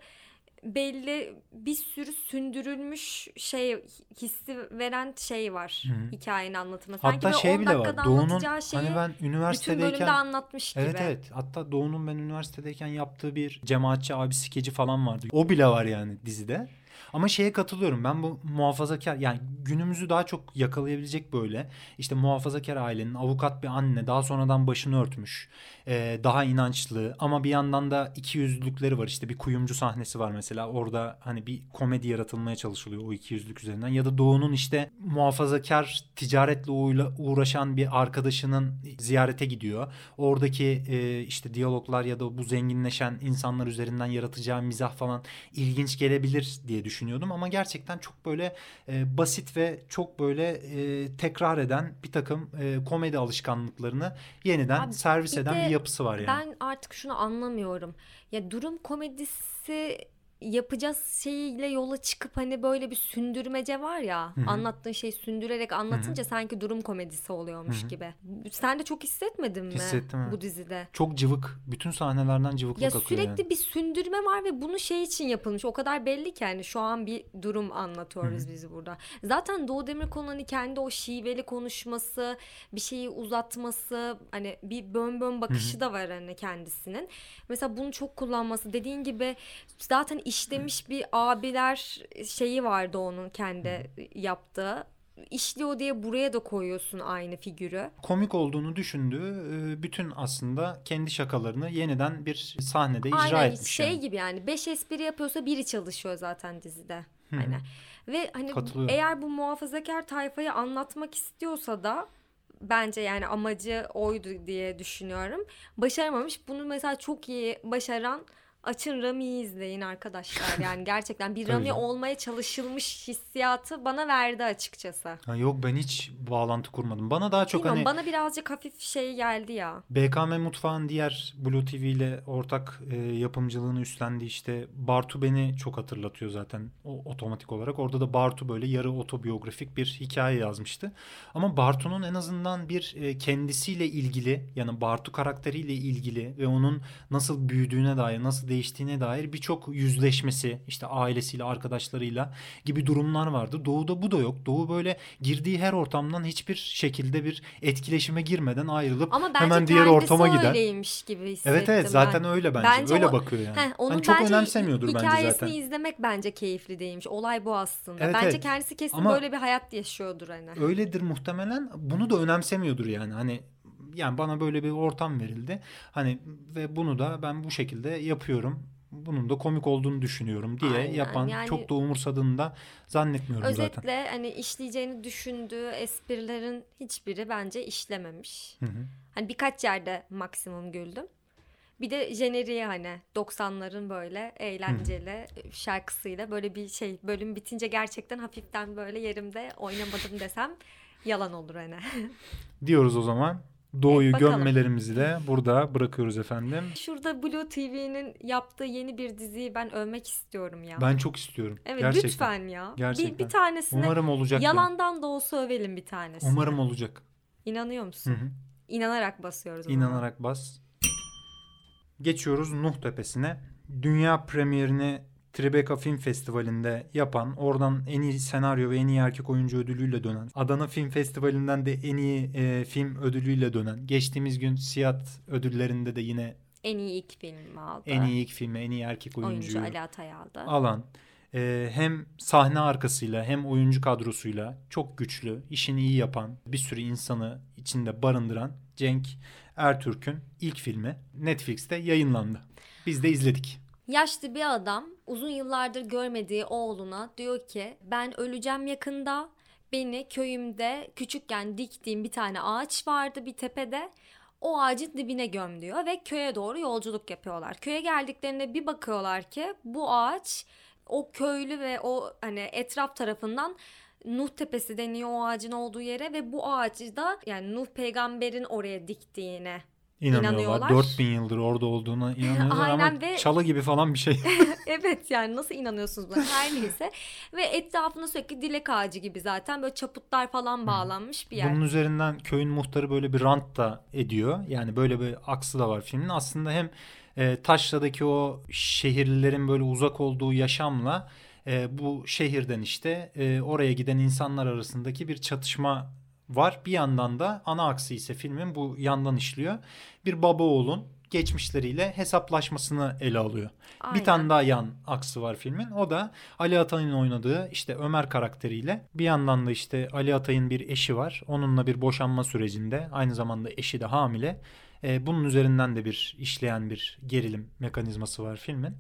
belli bir sürü sündürülmüş şey hissi veren şey var Hı hikayenin anlatımı. Sanki Hatta şey 10 bile var. Doğu'nun şeyi hani ben bütün bölümde üniversitedeyken anlatmış gibi. Evet evet. Hatta Doğu'nun ben üniversitedeyken yaptığı bir cemaatçi abi skeci falan vardı. O bile var yani dizide. Ama şeye katılıyorum. Ben bu muhafazakar yani günümüzü daha çok yakalayabilecek böyle. işte muhafazakar ailenin avukat bir anne daha sonradan başını örtmüş. Ee, daha inançlı ama bir yandan da iki yüzlülükleri var. İşte bir kuyumcu sahnesi var mesela. Orada hani bir komedi yaratılmaya çalışılıyor o iki yüzlük üzerinden. Ya da Doğu'nun işte muhafazakar ticaretle uğraşan bir arkadaşının ziyarete gidiyor. Oradaki e, işte diyaloglar ya da bu zenginleşen insanlar üzerinden yaratacağı mizah falan ilginç gelebilir diye düşünüyordum ama gerçekten çok böyle e, basit ve çok böyle e, tekrar eden bir takım e, komedi alışkanlıklarını yeniden Abi, servis bir eden de bir yapısı var yani. Ben artık şunu anlamıyorum. Ya durum komedisi yapacağız şeyle yola çıkıp hani böyle bir sündürmece var ya Hı hı. anlattığın şeyi sündürerek anlatınca sanki durum komedisi oluyormuş Hı hı. gibi. Sen de çok hissetmedin mi Hissettim, bu dizide? Çok cıvık. Bütün sahnelerden cıvıklık Ya akıyor sürekli yani. bir sündürme var ve bunu şey için yapılmış. O kadar belli ki yani şu an bir durum anlatıyoruz biz burada. Zaten Doğu Demirkol'un hani kendi o şiveli konuşması, bir şeyi uzatması, hani bir bön bön bakışı da var hani kendisinin. Mesela bunu çok kullanması. Dediğin gibi zaten işlemiş bir abiler şeyi vardı onun kendi yaptığı. İşliyor diye buraya da koyuyorsun aynı figürü. Komik olduğunu düşündüğü e, bütün aslında kendi şakalarını yeniden bir sahnede icra Aynen etmiş. şey yani. gibi yani beş espri yapıyorsa biri çalışıyor zaten dizide. Hı. Hani ve hani eğer bu muhafazakar tayfayı anlatmak istiyorsa da bence yani amacı oydu diye düşünüyorum. Başaramamış. Bunu mesela çok iyi başaran Açın Rami'yi izleyin arkadaşlar. Yani gerçekten bir Rami olmaya çalışılmış hissiyatı bana verdi açıkçası. Ha, yok ben hiç bağlantı kurmadım. Bana daha çok Bilmiyorum, hani bana birazcık hafif şey geldi ya. BKM Mutfağın diğer Blue TV ile ortak e, yapımcılığını üstlendiği işte Bartu beni çok hatırlatıyor zaten o otomatik olarak. Orada da Bartu böyle yarı otobiyografik bir hikaye yazmıştı. Ama Bartu'nun en azından bir e, kendisiyle ilgili yani Bartu karakteriyle ilgili ve onun nasıl büyüdüğüne dair, nasıl değiştiğine dair birçok yüzleşmesi işte ailesiyle, arkadaşlarıyla gibi durumlar vardı. Doğu'da bu da yok. Doğu böyle girdiği her ortamdan hiçbir şekilde bir etkileşime girmeden ayrılıp Ama hemen diğer ortama gider. öyleymiş gibi hissettim Evet evet zaten ben. öyle bence. Bence öyle o- bakıyor yani. Heh, onun Hani çok bence önemsemiyordur bence hikayesini zaten. izlemek bence keyifli değilmiş. Olay bu aslında. Evet, bence evet. kendisi kesin Ama- böyle bir hayat yaşıyordur hani. Öyledir muhtemelen. Bunu da önemsemiyordur yani. Hani yani bana böyle bir ortam verildi. Hani ve bunu da ben bu şekilde yapıyorum. Bunun da komik olduğunu düşünüyorum diye Aynen, yapan yani- çok da umursadığını da zannetmiyorum zaten. Özetle hani işleyeceğini düşündüğü esprilerin hiçbiri bence işlememiş. Hı hı. Hani birkaç yerde maksimum güldüm. Bir de jeneriği hani 90'ların böyle eğlenceli şarkısıyla böyle bir şey bölüm bitince gerçekten hafiften böyle yerimde oynamadım desem yalan olur hani. Diyoruz o zaman. Doğuyu bakalım. gömmelerimizi de burada bırakıyoruz efendim. Şurada Blue TV'nin yaptığı yeni bir diziyi ben övmek istiyorum ya. Ben çok istiyorum. evet Gerçekten. lütfen ya. Bir, Gerçekten. bir tanesine Umarım olacak. yani. yalandan da olsa övelim bir tanesini. Umarım olacak. İnanıyor Hı musun? hı. İnanarak basıyoruz. İnanarak bas. Geçiyoruz Nuh Tepesi'ne. Dünya premierini Tribeca Film Festivali'nde yapan, oradan en iyi senaryo ve en iyi erkek oyuncu ödülüyle dönen, Adana Film Festivali'nden de en iyi e, film ödülüyle dönen, geçtiğimiz gün Siyat ödüllerinde de yine En iyi ilk film aldı. en iyi ilk filme, en iyi erkek oyuncu oyuncuyu Ali Atay aldı. alan, e, hem sahne arkasıyla hem oyuncu kadrosuyla çok güçlü, işini iyi yapan, bir sürü insanı içinde barındıran Cenk Ertürk'ün ilk filmi Netflix'te yayınlandı. Biz de izledik. Yaşlı bir adam uzun yıllardır görmediği oğluna diyor ki ben öleceğim yakında. Beni köyümde küçükken diktiğim bir tane ağaç vardı bir tepede. O ağacın dibine göm diyor ve köye doğru yolculuk yapıyorlar. Köye geldiklerinde bir bakıyorlar ki bu ağaç o köylü ve o hani etraf tarafından Nuh Tepesi deniyor o ağacın olduğu yere ve bu ağacı da yani Nuh peygamberin oraya diktiğine İnanıyorlar. İnanıyorlar. 4000 yıldır orada olduğuna inanıyorlar ama Aynen ve- çalı gibi falan bir şey. Evet yani nasıl inanıyorsunuz buna her neyse. Ve etrafında sürekli dilek ağacı gibi zaten böyle çaputlar falan bağlanmış bir yer. Bunun üzerinden köyün muhtarı böyle bir rant da ediyor. Yani böyle bir aksı da var filmin. Aslında hem e, Taşra'daki o şehirlilerin böyle uzak olduğu yaşamla e, bu şehirden işte e, oraya giden insanlar arasındaki bir çatışma var. Bir yandan da ana aksı ise filmin bu yandan işliyor. Bir baba oğlun geçmişleriyle hesaplaşmasını ele alıyor. Aynen. Bir tane daha yan aksı var filmin. O da Ali Atay'ın oynadığı işte Ömer karakteriyle. Bir yandan da işte Ali Atay'ın bir eşi var. Onunla bir boşanma sürecinde. Aynı zamanda eşi de hamile. Ee, bunun üzerinden de bir işleyen bir gerilim mekanizması var filmin.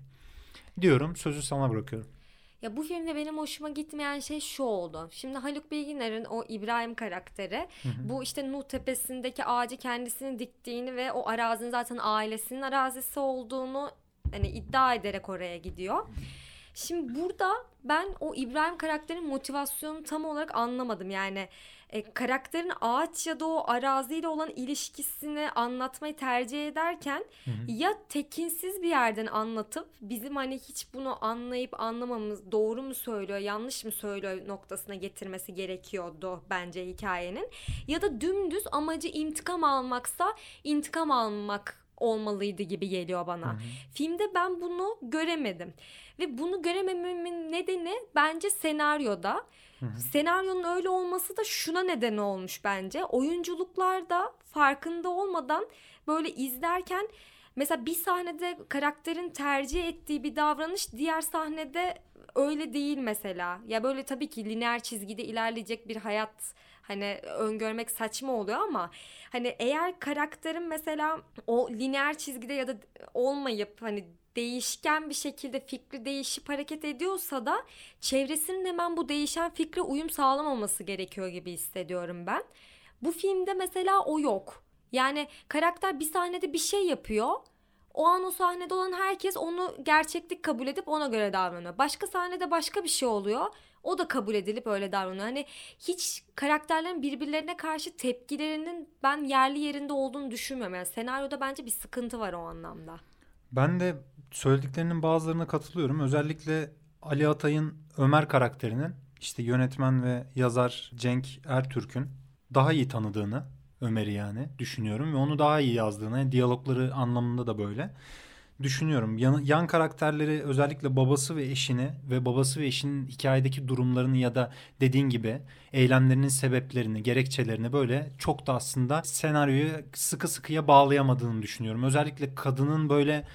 Diyorum sözü sana bırakıyorum. Ya bu filmde benim hoşuma gitmeyen şey şu oldu. Şimdi Haluk Bilginer'in o İbrahim karakteri bu işte Nuh Tepesi'ndeki ağacı kendisinin diktiğini ve o arazinin zaten ailesinin arazisi olduğunu hani iddia ederek oraya gidiyor. Şimdi burada ben o İbrahim karakterin motivasyonunu tam olarak anlamadım. Yani e, karakterin ağaç ya da o araziyle olan ilişkisini anlatmayı tercih ederken ya tekinsiz bir yerden anlatıp bizim hani hiç bunu anlayıp anlamamız doğru mu söylüyor yanlış mı söylüyor noktasına getirmesi gerekiyordu bence hikayenin. Ya da dümdüz amacı intikam almaksa intikam almak olmalıydı gibi geliyor bana. Filmde ben bunu göremedim. Ve bunu göremememin nedeni bence senaryoda. Senaryonun öyle olması da şuna neden olmuş bence. Oyunculuklarda farkında olmadan böyle izlerken mesela bir sahnede karakterin tercih ettiği bir davranış diğer sahnede öyle değil mesela. Ya böyle tabii ki lineer çizgide ilerleyecek bir hayat hani öngörmek saçma oluyor ama hani eğer karakterin mesela o lineer çizgide ya da olmayıp hani değişken bir şekilde fikri değişip hareket ediyorsa da çevresinin hemen bu değişen fikre uyum sağlamaması gerekiyor gibi hissediyorum ben. Bu filmde mesela o yok. Yani karakter bir sahnede bir şey yapıyor. o an o sahnede olan herkes onu gerçeklik kabul edip ona göre davranıyor. Başka sahnede başka bir şey oluyor. O da kabul edilip öyle davranıyor. Hani hiç karakterlerin birbirlerine karşı tepkilerinin ben yerli yerinde olduğunu düşünmüyorum. Yani senaryoda bence bir sıkıntı var o anlamda. Ben de söylediklerinin bazılarına katılıyorum. Özellikle Ali Atay'ın Ömer karakterinin işte yönetmen ve yazar Cenk Ertürk'ün daha iyi tanıdığını Ömer'i yani düşünüyorum ve onu daha iyi yazdığını diyalogları anlamında da böyle düşünüyorum. Yan, yan karakterleri özellikle babası ve eşini ve babası ve eşinin hikayedeki durumlarını ya da dediğin gibi eylemlerinin sebeplerini, gerekçelerini böyle çok da aslında senaryoyu sıkı sıkıya bağlayamadığını düşünüyorum. Özellikle kadının böyle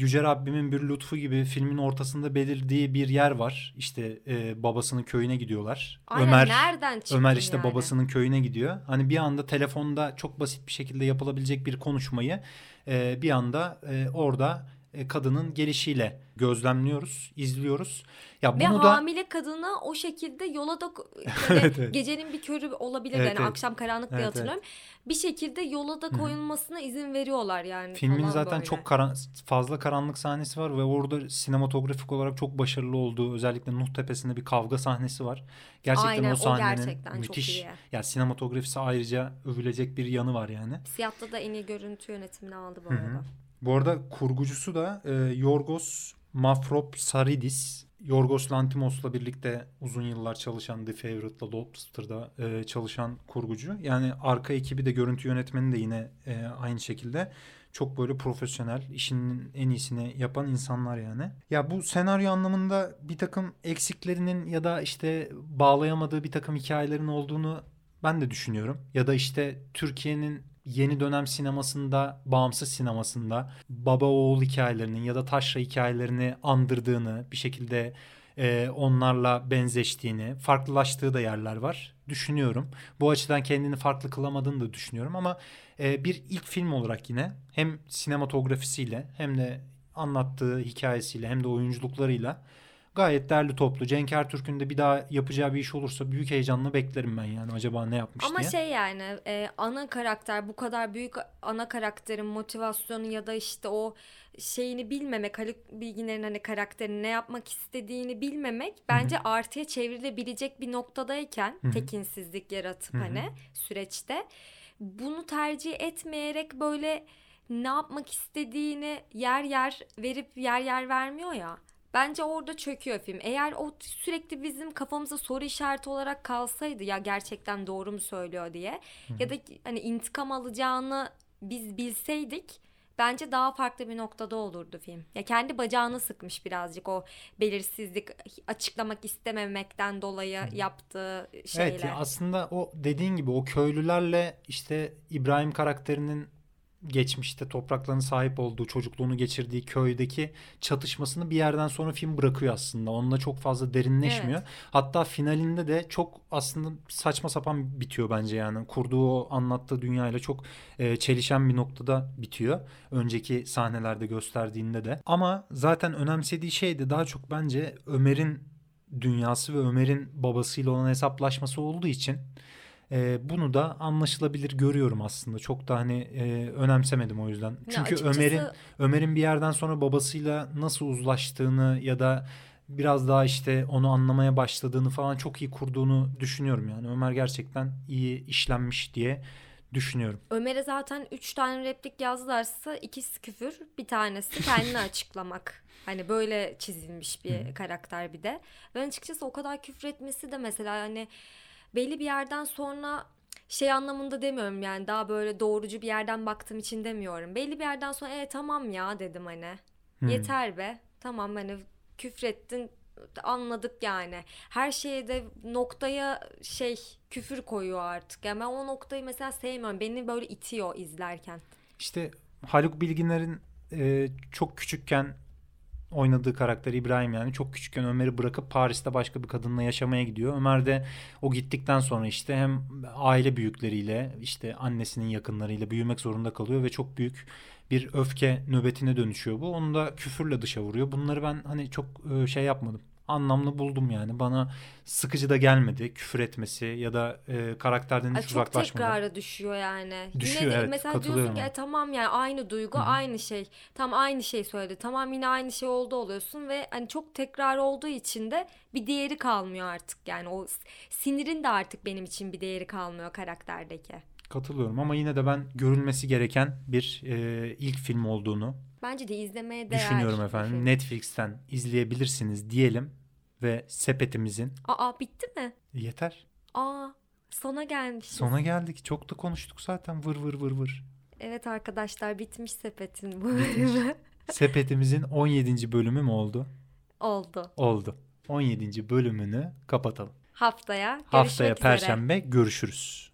Yüce Rabbimin bir lütfu gibi filmin ortasında belirdiği bir yer var. İşte e, babasının köyüne gidiyorlar. Aynen, Ömer nereden Ömer işte yani? babasının köyüne gidiyor. Hani bir anda telefonda çok basit bir şekilde yapılabilecek bir konuşmayı e, bir anda e, orada kadının gelişiyle gözlemliyoruz, izliyoruz. Ya Ve bunu da hamile kadına o şekilde yola da Evet, evet. gecenin bir körü olabilir Evet, yani evet. akşam karanlık diye Evet, hatırlıyorum. Bir şekilde yola da koyulmasına izin veriyorlar yani. filmin zaten böyle. çok karan fazla karanlık sahnesi var ve orada sinematografik olarak çok başarılı olduğu özellikle Nuh Tepesi'nde bir kavga sahnesi var. Gerçekten Aynen, o o sahnenin gerçekten çok müthiş. iyi. Ya sinematografisi ayrıca övülecek bir yanı var yani. Siyah'ta da en iyi görüntü yönetimini aldı bu Hı hı. arada. Bu arada kurgucusu da e, Yorgos Mavropsaridis. Yorgos Lanthimos'la birlikte uzun yıllar çalışan The Favourite'la Lobster'da e, çalışan kurgucu. Yani arka ekibi de görüntü yönetmeni de yine e, aynı şekilde çok böyle profesyonel, işinin en iyisini yapan insanlar yani. Ya bu senaryo anlamında bir takım eksiklerinin ya da işte bağlayamadığı bir takım hikayelerin olduğunu ben de düşünüyorum. Ya da işte Türkiye'nin yeni dönem sinemasında, bağımsız sinemasında baba oğul hikayelerinin ya da taşra hikayelerini andırdığını, bir şekilde e, onlarla benzeştiğini, farklılaştığı da yerler var. Düşünüyorum. Bu açıdan kendini farklı kılamadığını da düşünüyorum ama e, bir ilk film olarak yine hem sinematografisiyle hem de anlattığı hikayesiyle hem de oyunculuklarıyla gayet derli toplu. Cenk Ertürk'ün de bir daha yapacağı bir iş olursa büyük heyecanla beklerim ben yani acaba ne yapmış Ama diye. şey yani e, ana karakter bu kadar büyük ana karakterin motivasyonu ya da işte o şeyini bilmemek Haluk Bilginer'in hani karakterin ne yapmak istediğini bilmemek bence artıya çevrilebilecek bir noktadayken Hı hı. tekinsizlik yaratıp Hı hı. hani süreçte bunu tercih etmeyerek böyle ne yapmak istediğini yer yer verip yer yer vermiyor ya. Bence orada çöküyor film. Eğer o sürekli bizim kafamıza soru işareti olarak kalsaydı ya gerçekten doğru mu söylüyor diye ya da hani intikam alacağını biz bilseydik bence daha farklı bir noktada olurdu film. Ya kendi bacağını sıkmış birazcık o belirsizlik açıklamak istememekten dolayı yaptığı şeyler. Evet aslında o dediğin gibi o köylülerle işte İbrahim karakterinin geçmişte topraklarına sahip olduğu, çocukluğunu geçirdiği köydeki çatışmasını bir yerden sonra film bırakıyor aslında. Onunla çok fazla derinleşmiyor. Hatta finalinde de çok aslında saçma sapan bitiyor bence yani. Kurduğu o anlattığı dünyayla çok e, çelişen bir noktada bitiyor. Önceki sahnelerde gösterdiğinde de. Ama zaten önemsediği şey de daha çok bence Ömer'in dünyası ve Ömer'in babasıyla olan hesaplaşması olduğu için e, bunu da anlaşılabilir görüyorum aslında. Çok da hani e, önemsemedim o yüzden. Çünkü açıkçası- Ömer'in Ömer'in bir yerden sonra babasıyla nasıl uzlaştığını ya da biraz daha işte onu anlamaya başladığını falan çok iyi kurduğunu düşünüyorum yani. Ömer gerçekten iyi işlenmiş diye düşünüyorum. Ömer'e zaten 3 tane replik yazdılarsa ikisi küfür, bir tanesi kendini açıklamak. Hani böyle çizilmiş bir karakter bir de. Ben açıkçası o kadar küfür etmesi de mesela hani belli bir yerden sonra şey anlamında demiyorum yani daha böyle doğrucu bir yerden baktığım için demiyorum. Belli bir yerden sonra e tamam ya dedim hani. Yeter be. Tamam hani küfrettin anladık yani. Her şeye de noktaya şey küfür koyuyor artık. Yani ben o noktayı mesela sevmiyorum. Beni böyle itiyor izlerken. İşte Haluk Bilginer'in e, çok küçükken oynadığı karakter İbrahim yani çok küçükken Ömer'i bırakıp Paris'te başka bir kadınla yaşamaya gidiyor. Ömer de o gittikten sonra işte hem aile büyükleriyle işte annesinin yakınlarıyla büyümek zorunda kalıyor ve çok büyük bir öfke nöbetine dönüşüyor bu. Onu da küfürle dışa vuruyor. Bunları ben hani çok e, şey yapmadım. Anlamlı buldum yani. Bana sıkıcı da gelmedi küfür etmesi ya da e, karakterden hiç çok uzaklaşmadı. tekrara düşüyor yani. Düşüyor, Yine de evet, mesela diyorsun ki. "E, tamam yani aynı duygu Hı aynı şey. Tam aynı şey söyledi. Tamam yine aynı şey oldu oluyorsun ve hani çok tekrar olduğu için de bir değeri kalmıyor artık. Yani o sinirin de artık benim için bir değeri kalmıyor karakterdeki. Katılıyorum ama yine de ben görülmesi gereken bir e, ilk film olduğunu Bence de izlemeye değer. düşünüyorum efendim. Netflix'ten izleyebilirsiniz diyelim ve sepetimizin Aa bitti mi? yeter. Aa sona gelmişiz. Sona geldik. Çok da konuştuk zaten vır vır vır vır. Evet arkadaşlar bitmiş sepetin bu bölümü. Sepetimizin 17. bölümü mü oldu? oldu. Oldu. 17. bölümünü kapatalım. Haftaya görüşmek Haftaya üzere. perşembe görüşürüz.